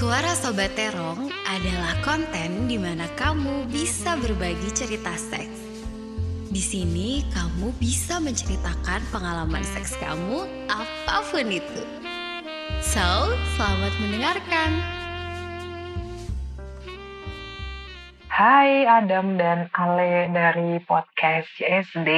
Suara Sobat Terong adalah konten di mana kamu bisa berbagi cerita seks. Di sini kamu bisa menceritakan pengalaman seks kamu apa pun itu. So, selamat mendengarkan. Hai Adam dan Ale dari podcast CSD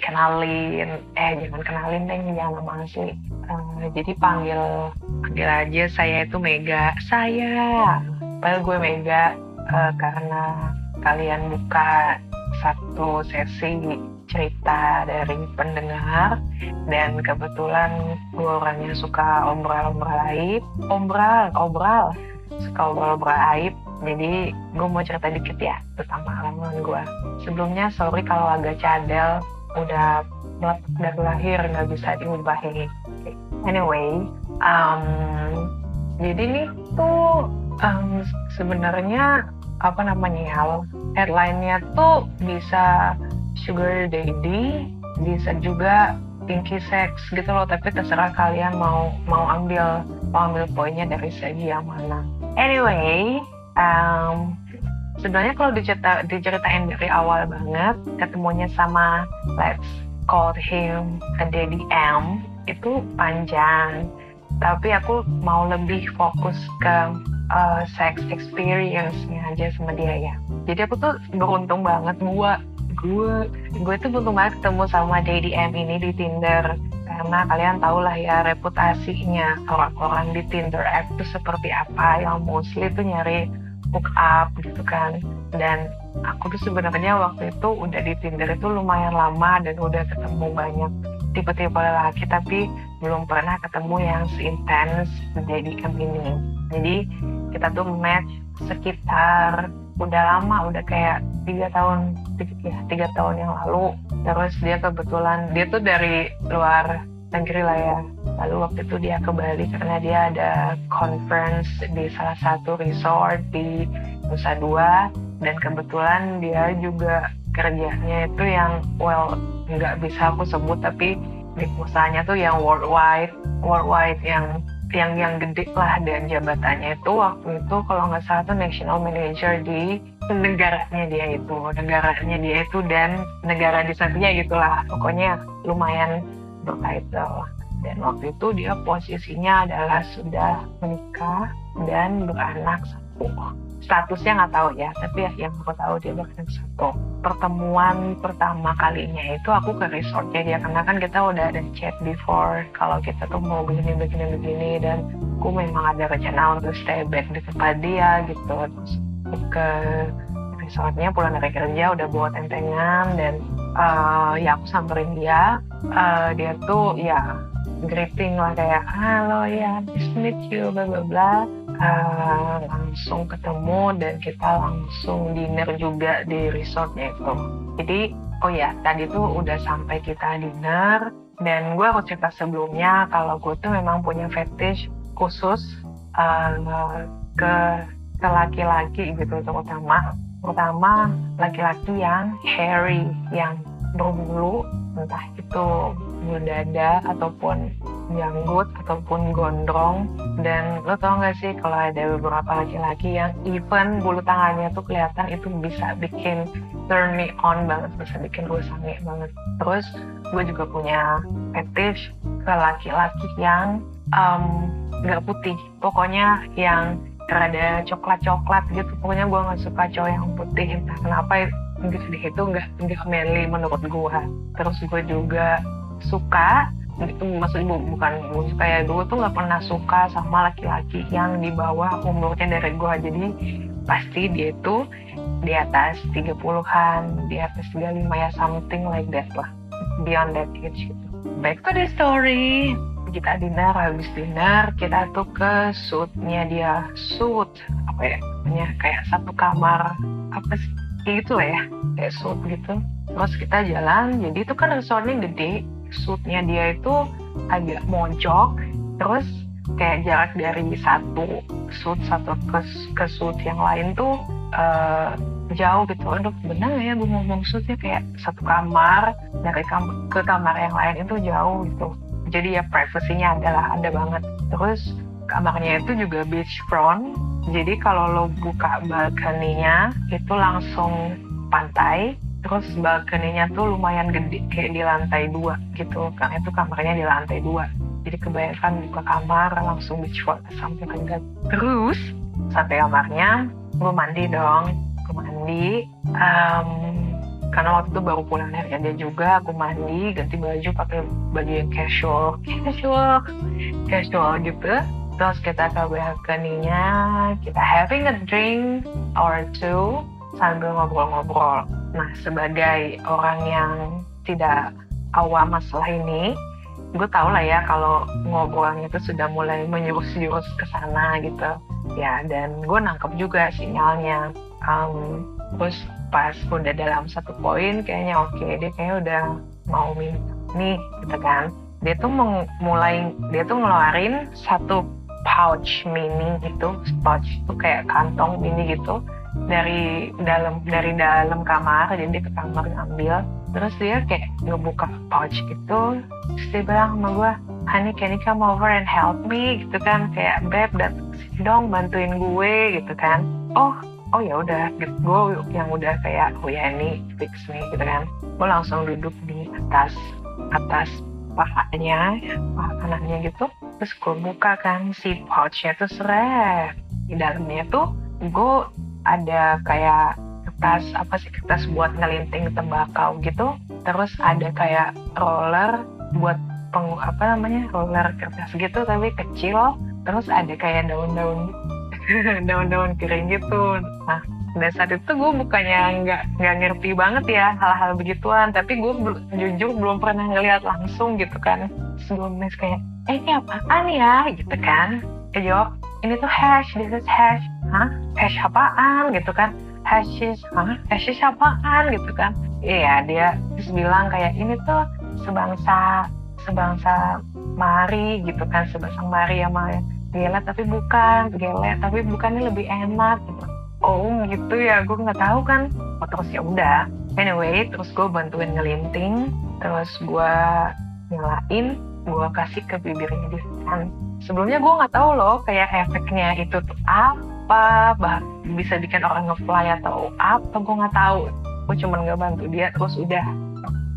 kenalin eh jangan kenalin deh jangan nama asli. Uh, jadi panggil panggil aja saya itu Mega. Saya. Padahal gue Mega uh, karena kalian buka satu sesi cerita dari pendengar. Dan kebetulan gue orangnya suka obrol-obrol aib. Obrol obrol suka obrol-obrol aib jadi gue mau cerita dikit ya tentang pengalaman gue. Sebelumnya sorry kalau agak cadel, udah meletak dari lahir nggak bisa diubahin. Anyway, um, jadi nih tuh um, sebenarnya apa namanya ya headline-nya tuh bisa sugar daddy, bisa juga pinky sex gitu loh tapi terserah kalian mau mau ambil mau ambil poinnya dari segi yang mana anyway um, sebenarnya kalau dicerita, diceritain dari awal banget ketemunya sama let's call him a daddy M itu panjang. Tapi aku mau lebih fokus ke uh, sex experience-nya aja sama dia ya. Jadi aku tuh beruntung banget gue gue gue tuh beruntung banget ketemu sama daddy M ini di Tinder. Karena kalian tahu lah ya reputasinya orang-orang di Tinder app itu seperti apa yang mostly tuh nyari hook up gitu kan. Dan aku tuh sebenarnya waktu itu udah di Tinder itu lumayan lama dan udah ketemu banyak tipe-tipe lelaki tapi belum pernah ketemu yang seintens menjadi ini jadi kita tuh match sekitar udah lama udah kayak tiga tahun ya, tiga tahun yang lalu. Terus dia kebetulan dia tuh dari luar negeri lah ya. Lalu waktu itu dia ke Bali karena dia ada conference di salah satu resort di Nusa Dua. Dan kebetulan dia juga kerjanya itu yang well nggak bisa aku sebut tapi di perusahaannya tuh yang worldwide worldwide yang yang yang gede lah. Dan jabatannya itu waktu itu kalau nggak salah tuh national manager di negaranya dia itu. Negaranya dia itu dan negara di sampingnya gitulah pokoknya lumayan bertitle dan waktu itu dia posisinya adalah sudah menikah dan beranak satu. Statusnya nggak tahu ya tapi ya yang aku tahu dia beranak satu. Pertemuan pertama kalinya itu aku ke resortnya dia karena kan kita udah ada chat before kalau kita tuh mau begini begini begini dan aku memang ada rencana untuk stay back di tempat dia gitu. Terus ke resortnya pulang dari kerja udah bawa tentengan dan uh, ya aku samperin dia uh, dia tuh ya greeting lah kayak halo ya nice to meet you bla bla bla. Uh, langsung ketemu dan kita langsung dinner juga di resortnya itu. Jadi oh ya tadi tuh udah sampai kita dinner. Dan gue harus cerita sebelumnya kalau gue tuh memang punya fetish khusus uh, ke ke laki-laki gitu terutama terutama laki-laki yang hairy yang berbulu entah itu bulu dada ataupun janggut ataupun gondrong. Dan lo tau gak sih kalau ada beberapa laki-laki yang even bulu tangannya tuh kelihatan itu bisa bikin turn me on banget bisa bikin gue sange banget. Terus gue juga punya fetish ke laki-laki yang um, gak putih. Pokoknya yang rada coklat-coklat gitu. Pokoknya gue gak suka cowok yang putih. Entah kenapa Inggris itu nggak nggak manly menurut gue terus gue juga suka itu maksudnya bukan gue suka ya gue tuh nggak pernah suka sama laki-laki yang di bawah umurnya dari gue jadi pasti dia itu di atas 30-an di atas 35 ya something like that lah. Beyond that age gitu. Back to the story. Kita dinner habis dinner kita tuh ke suitnya dia. Suit apa ya namanya? Kayak satu kamar. Apa sih kayak gitu lah ya kayak suit gitu. Terus kita jalan jadi itu kan resortnya gede. Suitnya dia itu agak moncok terus kayak jarak dari satu suit satu ke ke suit yang lain tuh uh, jauh gitu. Aduh benar ya gue ngomong suitnya kayak satu kamar dari kam ke kamar yang lain itu jauh gitu. Jadi ya privasinya adalah ada banget. Terus kamarnya itu juga beach front jadi kalau lo buka balkoninya itu langsung pantai terus balkoninya tuh lumayan gede kayak di lantai dua gitu. Karena itu kamarnya di lantai dua. Jadi kebanyakan buka kamar langsung beach sampai ke terus sampai kamarnya gue mandi dong. Gue mandi um, karena waktu itu baru pulang dari dia juga aku mandi ganti baju pakai baju yang casual. Casual casual gitu terus kita ke balkoninya kita having a drink or two sambil ngobrol-ngobrol. Nah sebagai orang yang tidak awam masalah ini gue tau lah ya kalau ngobrolnya itu sudah mulai menjurus-jurus ke sana gitu. Ya dan gue nangkep juga sinyalnya. Um, terus pas udah dalam satu poin kayaknya oke okay, dia kayaknya udah mau minum nih gitu kan. Dia tuh mulai dia tuh ngeluarin satu pouch mini gitu pouch itu kayak kantong mini gitu dari dalam dari dalam kamar jadi dia ke kamar ngambil terus dia kayak ngebuka pouch itu terus dia bilang sama gue Honey can you come over and help me? Gitu kan kayak beb dan dong bantuin gue gitu kan. Oh oh ya udah gitu. Gue yang udah kayak oh ya ini fix nih gitu kan. Gue langsung duduk di atas atas pahanya paha kanannya gitu. Terus gue buka kan si pouchnya tuh seret di dalamnya tuh gue ada kayak kertas apa sih kertas buat ngelinting tembakau gitu. Terus ada kayak roller buat pengu apa namanya roller kertas gitu tapi kecil. Terus ada kayak daun-daun daun-daun kering gitu. Nah pada saat itu gue bukannya nggak nggak ngerti banget ya hal-hal begituan. Tapi gue jujur belum pernah ngeliat langsung gitu kan. Sebelumnya kayak eh ini apaan ya? Gitu kan. Eh jawab ini tuh hash this is hash. Hah? Hash apaan? Gitu kan. Hashish hah? Hashish apaan? Gitu kan. Iya dia terus bilang kayak ini tuh sebangsa sebangsa mari gitu kan. Sebangsa mari sama gele tapi bukan. Gele tapi bukannya lebih enak gitu oh gitu ya gue nggak tahu kan. Oh, terus ya udah. Anyway terus gue bantuin ngelinting terus gue nyalain gue kasih ke bibirnya dia kan sebelumnya gue nggak tahu loh kayak efeknya itu tuh apa bah bisa bikin orang ngefly atau apa gue nggak tahu. Gue cuma nggak bantu dia terus udah.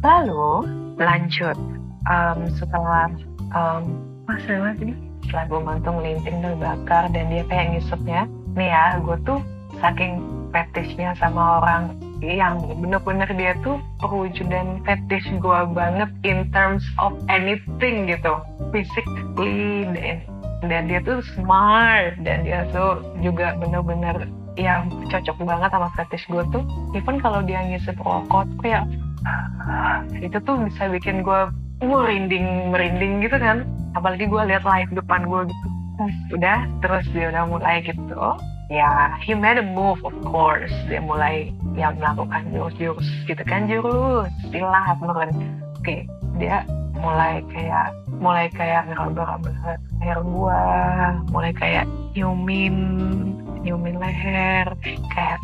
Lalu lanjut. Um, setelah um, mas ini setelah gue mantung linting dan bakar dan dia kayak ngisepnya nih ya gue tuh saking fetishnya sama orang yang bener-bener dia tuh perwujudan fetish gue banget in terms of anything gitu. Physically dan dan dia tuh smart dan dia tuh juga bener-bener yang cocok banget sama fetish gue tuh. Even kalau dia ngisep rokok kayak itu tuh bisa bikin gue merinding merinding gitu kan. Apalagi gue lihat live depan gue gitu. Udah terus dia udah mulai gitu ya he made a move of course. Dia mulai ya melakukan jurus-jurus gitu kan jurus silat meren oke dia mulai kayak mulai kayak ngeraba-raba leher gua mulai kayak nyiumin nyiumin leher kayak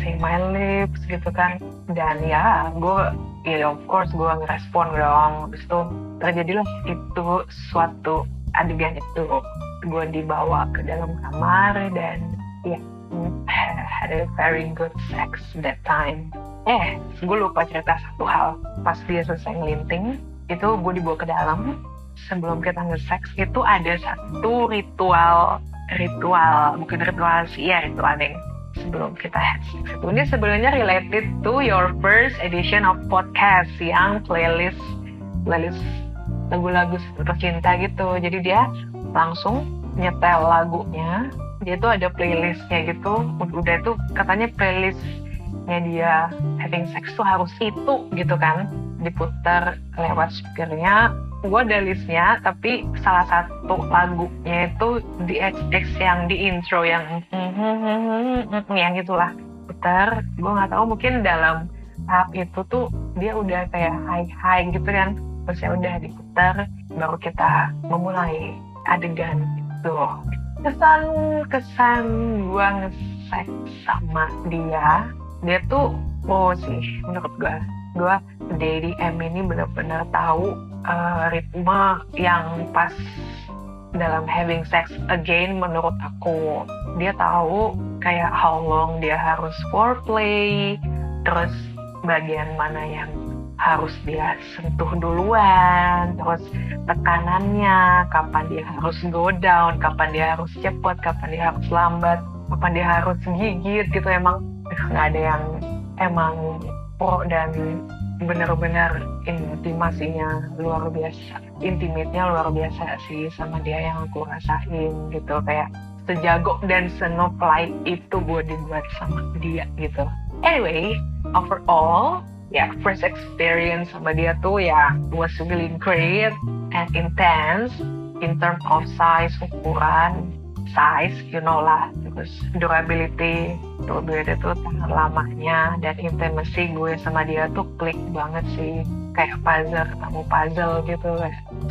say my lips gitu kan. Dan ya gue ya of course gue ngerespon dong. Habis itu terjadilah itu suatu adegan itu. Gue dibawa ke dalam kamar dan yeah, had a very good sex that time. Eh gue lupa cerita satu hal. Pas dia selesai ngelinting itu gue dibawa ke dalam. Sebelum kita nge-sex itu ada satu ritual ritual bukan ritual sih ya ritual yang sebelum kita have sex. Itu ini sebenarnya related to your first edition of podcast yang playlist playlist lagu-lagu tercinta gitu. Jadi dia langsung nyetel lagunya dia tuh ada playlistnya gitu. Udah tuh katanya playlistnya dia having sex tuh harus itu gitu kan. Diputar lewat speakernya. Gue ada listnya tapi salah satu lagunya itu di XX yang di intro yang yang gitulah. Putar gue nggak tahu mungkin dalam tahap itu tuh dia udah kayak high high gitu kan. Terus ya udah diputar baru kita memulai adegan itu kesan kesan gue ngesek sama dia dia tuh oh sih menurut gue gue Daddy M ini benar-benar tahu uh, ritme yang pas dalam having sex again menurut aku. Dia tahu kayak how long dia harus foreplay terus bagian mana yang harus dia sentuh duluan, terus tekanannya, kapan dia harus go down, kapan dia harus cepet, kapan dia harus lambat, kapan dia harus gigit gitu emang nggak ada yang emang pro dan benar-benar intimasinya luar biasa intimatenya luar biasa sih sama dia yang aku rasain gitu kayak sejago dan senoply itu gue dibuat sama dia gitu. Anyway overall ya first experience sama dia tuh ya was really great and intense in terms of size ukuran size you know lah terus durability tuh gue itu tahan lamanya dan intimacy gue sama dia tuh klik banget sih kayak puzzle ketemu puzzle gitu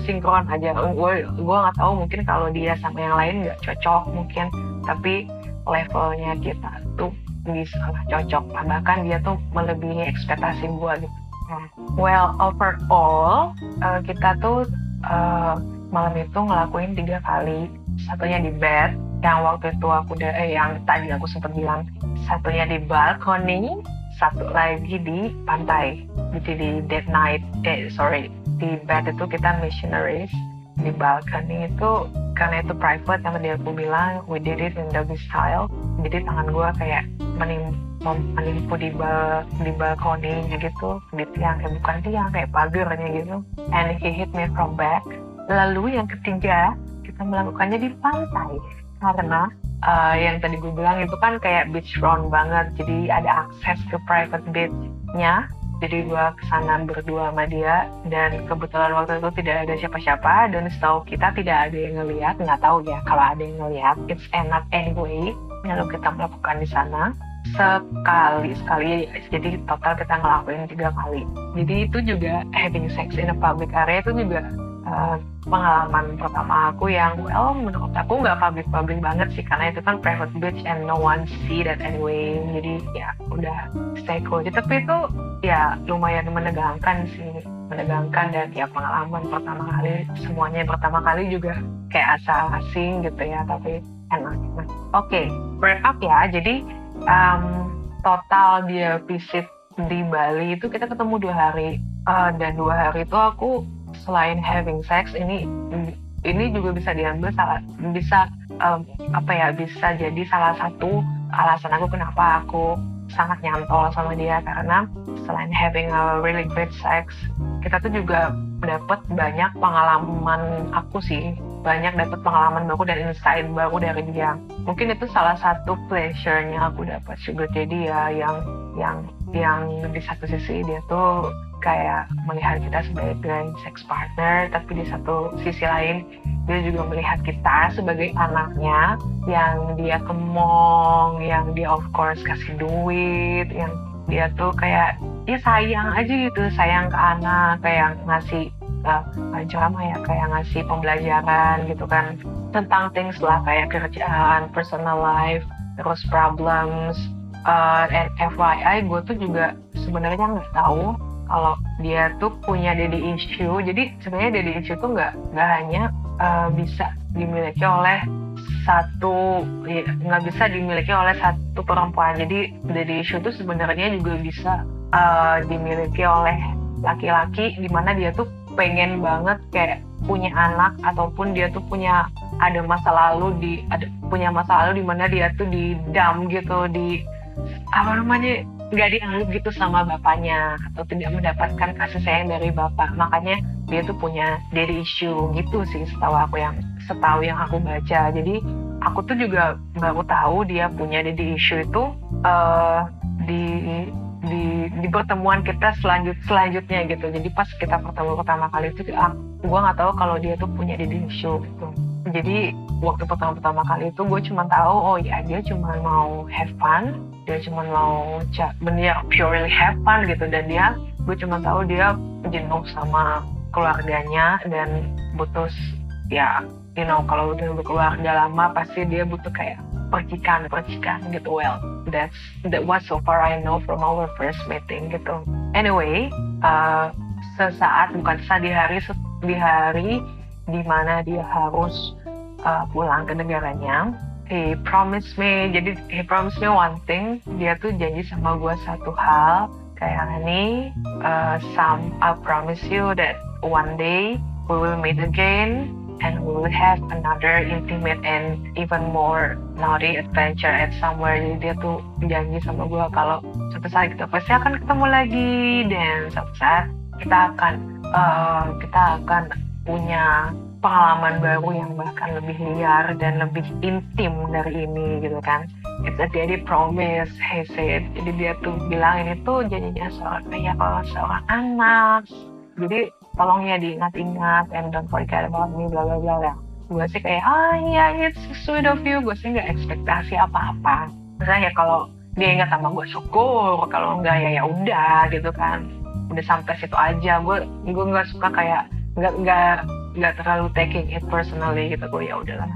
sinkron aja. Gue gue nggak tahu mungkin kalau dia sama yang lain nggak cocok mungkin tapi levelnya kita tuh bisa lah cocok. Bahkan dia tuh melebihi ekspektasi gue gitu. Nah, well overall uh, kita tuh uh, malam itu ngelakuin tiga kali. Satunya di bed yang waktu itu aku udah eh yang tadi aku sempat bilang. Satunya di balkoni satu lagi di pantai. Jadi di dead night eh sorry di bed itu kita missionaries. Di balkoni itu karena itu private sama dia aku bilang we did it in doggy style. Jadi tangan gue kayak menim menimpu di bal di balkoninya gitu di tiang eh bukan tiang kayak pagarnya gitu. And he hit me from back. Lalu yang ketiga kita melakukannya di pantai. Karena uh, yang tadi gue bilang itu kan kayak beach front banget. Jadi ada akses ke private beachnya jadi gue ke sana berdua sama dia dan kebetulan waktu itu tidak ada siapa-siapa dan setahu kita tidak ada yang ngelihat nggak tahu ya kalau ada yang ngelihat it's enak anyway lalu kita melakukan di sana. Sekali sekali jadi total kita ngelakuin tiga kali. Jadi itu juga having sex in a public area itu juga uh, pengalaman pertama aku yang well menurut aku nggak public-public banget sih karena itu kan private beach and no one see that anyway. Jadi ya udah stay cool aja. Tapi itu ya lumayan menegangkan sih. Menegangkan dan ya pengalaman pertama kali semuanya pertama kali juga kayak asal asing gitu ya tapi enak. Nah, oke okay, wrap up ya. Jadi um, total dia visit di Bali itu kita ketemu dua hari. Uh, dan dua hari itu aku selain having sex ini ini juga bisa diambil salah bisa um, apa ya bisa jadi salah satu alasan aku kenapa aku sangat nyantol sama dia. Karena selain having a really great sex kita tuh juga dapat banyak pengalaman aku sih. Banyak dapat pengalaman baru dan insight baru dari dia. Mungkin itu salah satu pleasure-nya aku dapat sugar daddy ya yang yang yang di satu sisi dia tuh kayak melihat kita sebagai sex partner tapi di satu sisi lain dia juga melihat kita sebagai anaknya yang dia kemong yang dia of course kasih duit yang dia tuh kayak ya sayang aja gitu sayang ke anak kayak ngasih uh, ya kayak ngasih pembelajaran gitu kan tentang things lah kayak kerjaan personal life terus problems uh, and FYI gue tuh juga sebenarnya nggak tahu kalau dia tuh punya daddy issue jadi sebenarnya daddy issue tuh nggak nggak hanya uh, bisa dimiliki oleh satu ya, nggak bisa dimiliki oleh satu perempuan. Jadi daddy issue tuh sebenarnya juga bisa uh, dimiliki oleh laki-laki di mana dia tuh pengen banget kayak punya anak ataupun dia tuh punya ada masa lalu di ada punya masa lalu di mana dia tuh di dam gitu di apa namanya nggak dianggap gitu sama bapaknya atau tidak mendapatkan kasih sayang dari bapak. Makanya dia tuh punya daddy issue gitu sih setahu aku yang setahu yang aku baca. Jadi aku tuh juga baru tahu dia punya daddy issue itu uh, di di di pertemuan kita selanjut selanjutnya gitu. Jadi pas kita pertemu pertama kali itu gue nggak tahu kalau dia tuh punya dating show gitu jadi waktu pertama pertama kali itu gue cuma tahu oh ya dia cuma mau have fun dia cuma mau bener purely have fun gitu. Dan dia gue cuma tahu dia jenuh sama keluarganya dan butuh ya you know kalau udah berkeluarga lama pasti dia butuh kayak percikan percikan gitu. Well that's that was so far I know from our first meeting gitu. Anyway uh, sesaat bukan sesaat di hari di hari di mana dia harus uh, pulang ke negaranya he promised me jadi he promised me one thing dia tuh janji sama gue satu hal kayak ini uh, some I promise you that one day we will meet again and we will have another intimate and even more naughty adventure at somewhere. Jadi dia tuh janji sama gue kalau suatu saat kita pasti akan ketemu lagi dan suatu saat kita akan uh, kita akan punya pengalaman baru yang bahkan lebih liar dan lebih intim dari ini gitu kan. It's a daddy promise he said. Jadi dia tuh bilang ini tuh jadinya seorang kayak kalau seorang anak. Jadi tolong ya diingat-ingat and don't forget about me bla bla bla ya gue sih kayak ah iya it's sweet of you. Gue sih nggak ekspektasi apa-apa. Misalnya ya kalau dia ingat sama gue syukur. Kalau enggak ya ya udah gitu kan. Udah sampai situ aja. Gue gue nggak suka kayak nggak nggak nggak terlalu taking it personally gitu. Gue ya udahlah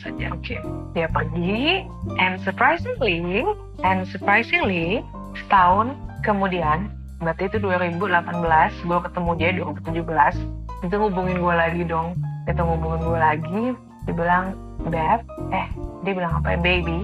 saja oke. Okay. dia pergi and surprisingly and surprisingly setahun kemudian berarti itu 2018 gue ketemu dia 2017 itu ngubungin gue lagi dong. Itu ngubungin gue lagi dia bilang beb eh dia bilang apa ya baby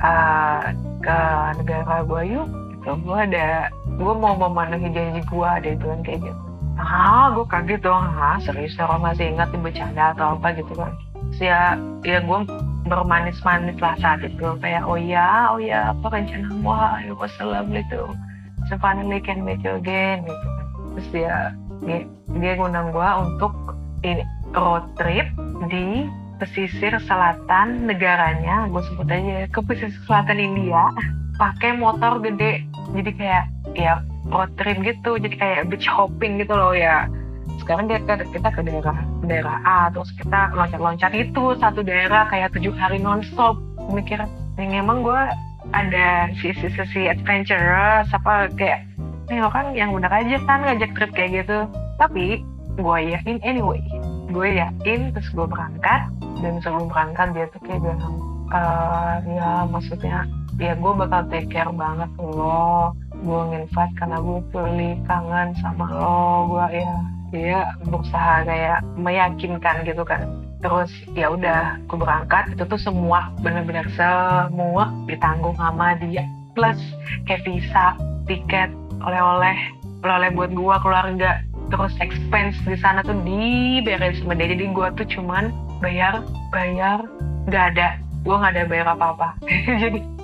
uh, ke negara gue yuk. Gitu. Gue ada gue mau memenuhi janji gue dia bilang kayak gitu ah gue kaget dong. Ah serius orang masih ingat di bercanda atau apa gitu kan. Terus ya ya gue bermanis-manis lah saat itu. Kayak oh ya oh ya apa rencana wah it was so finally can meet you again gitu kan. Terus dia dia, dia ngundang gue untuk ini road trip di pesisir selatan negaranya. Gue sebut aja ke pesisir selatan India. Pakai motor gede. Jadi kayak ya road trip gitu jadi kayak beach hopping gitu loh ya. Sekarang dia ke, kita ke daerah daerah A terus kita loncat-loncat itu satu daerah kayak tujuh hari nonstop. Mikir yang emang gue ada sisi-sisi adventurous apa kayak nih kan yang benar aja kan ngajak trip kayak gitu. Tapi gue yakin anyway gue yakin terus gue berangkat dan sebelum berangkat dia tuh kayak bilang uh, ya maksudnya ya gue bakal take care banget lo gue nginvite karena gue truly kangen sama lo gue ya dia berusaha kayak meyakinkan gitu kan. Terus ya udah aku berangkat itu tuh semua benar-benar semua ditanggung sama dia. Plus kayak visa tiket oleh-oleh oleh-oleh buat gua keluarga. Terus expense di sana tuh dibayarin sama dia. Jadi gua tuh cuman bayar bayar nggak ada. Gua nggak ada bayar apa-apa. Jadi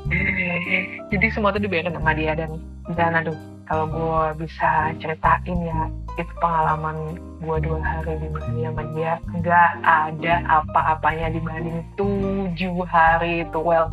jadi semua tuh dibayarin sama dia dan dan aduh kalau gue bisa ceritain ya itu pengalaman gue dua hari di Bali sama dia nggak ada apa-apanya dibanding tujuh hari itu. Well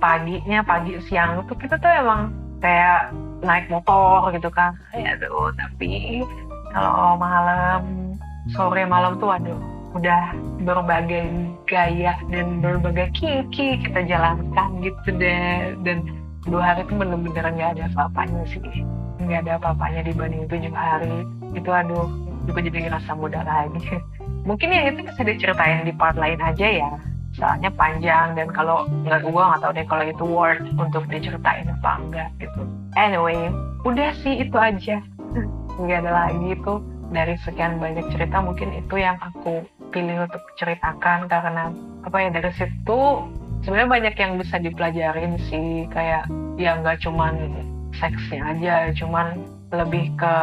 paginya pagi siang tuh kita tuh emang kayak naik motor gitu kan. Ya tuh tapi kalau malam sore malam tuh aduh udah berbagai gaya dan berbagai kiki kita jalankan gitu deh. Dan dua hari itu bener-bener nggak ada apa-apanya sih. Nggak ada apa-apanya dibanding tujuh hari itu aduh juga jadi ngerasa muda lagi. Mungkin ya itu bisa diceritain di part lain aja ya. Soalnya panjang dan kalau nggak gue nggak tahu deh kalau itu worth untuk diceritain apa enggak gitu. Anyway udah sih itu aja. Nggak ada lagi itu dari sekian banyak cerita mungkin itu yang aku pilih untuk ceritakan karena apa ya dari situ sebenarnya banyak yang bisa dipelajarin sih. Kayak ya nggak cuman seksnya aja cuman lebih ke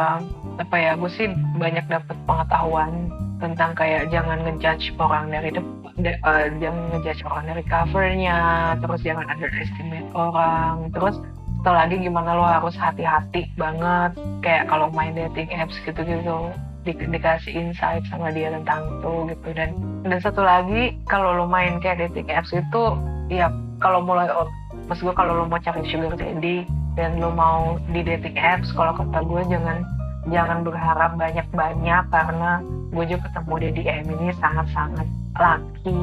apa ya gue sih banyak dapat pengetahuan tentang kayak jangan ngejudge orang dari depan de, uh, jangan ngejudge orang dari covernya terus jangan underestimate orang terus atau lagi gimana lo harus hati-hati banget kayak kalau main dating apps gitu-gitu di, dikasih insight sama dia tentang itu gitu. Dan dan satu lagi kalau lo main kayak dating apps itu ya kalau mulai maksud gue kalau lo mau cari sugar daddy dan lo mau di dating apps kalau kata gue jangan jangan berharap banyak-banyak karena gue juga ketemu dia di M ini sangat-sangat laki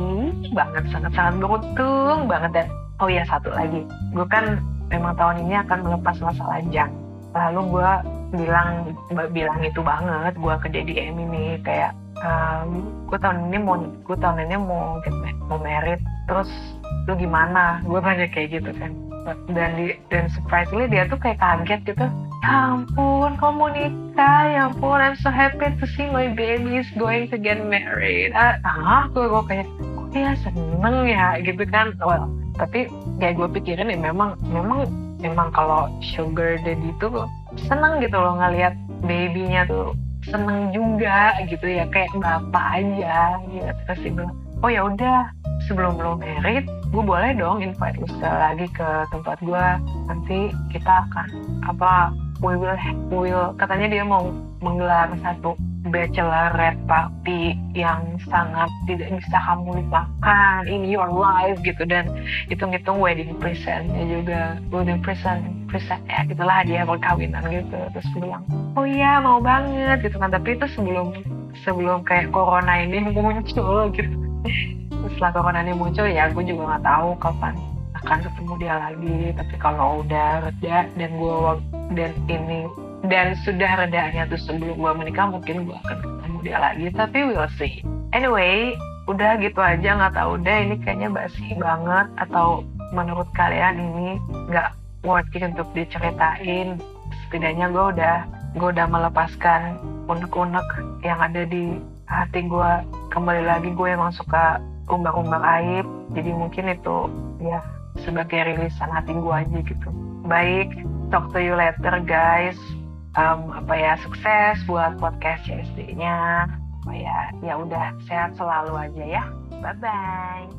banget sangat-sangat beruntung banget. Dan oh ya satu lagi gue kan memang tahun ini akan melepas masa lajang lalu gue bilang bilang itu banget gue ke Dedi M ini kayak um, gue tahun ini mau gue tahun ini mau mau merit terus lu gimana? Gue banyak kayak gitu kan. Dan di dan surprisingly dia tuh kayak kaget gitu. Ya ampun kamu nikah? Ya ampun I'm so happy to see my baby is going to get married. Ah, ah gue gue kayak kok ya seneng ya? Gitu kan. Well tapi kayak gue pikirin ya memang memang memang kalau sugar daddy itu seneng gitu loh ngelihat babynya tuh seneng juga gitu ya kayak bapak aja gitu terus dia bilang oh ya udah sebelum lo merit gue boleh dong invite lu sekali lagi ke tempat gue nanti kita akan apa we will we will katanya dia mau menggelar satu bachelorette party yang sangat tidak bisa kamu lupakan in your life gitu. Dan hitung-hitung wedding presentnya juga wedding present present ya gitulah dia perkawinan gitu. Terus bilang oh iya mau banget gitu kan. Tapi itu sebelum sebelum kayak corona ini muncul gitu. Setelah corona ini muncul ya gue juga nggak tahu kapan akan ketemu dia lagi. Tapi kalau udah reda dan gue dan ini dan sudah redanya tuh sebelum gue menikah mungkin gue akan ketemu dia lagi. Tapi we'll see. Anyway udah gitu aja. Nggak tahu deh ini kayaknya basi banget. Atau menurut kalian ini nggak worth it untuk diceritain? Setidaknya gue udah gue udah melepaskan unek-unek yang ada di hati gue kembali lagi gue emang suka umbak-umbak aib. Jadi mungkin itu ya sebagai rilisan hati gue aja gitu. Baik talk to you later guys. Um, apa ya sukses buat podcast CSD-nya apa ya ya udah sehat selalu aja ya. Bye bye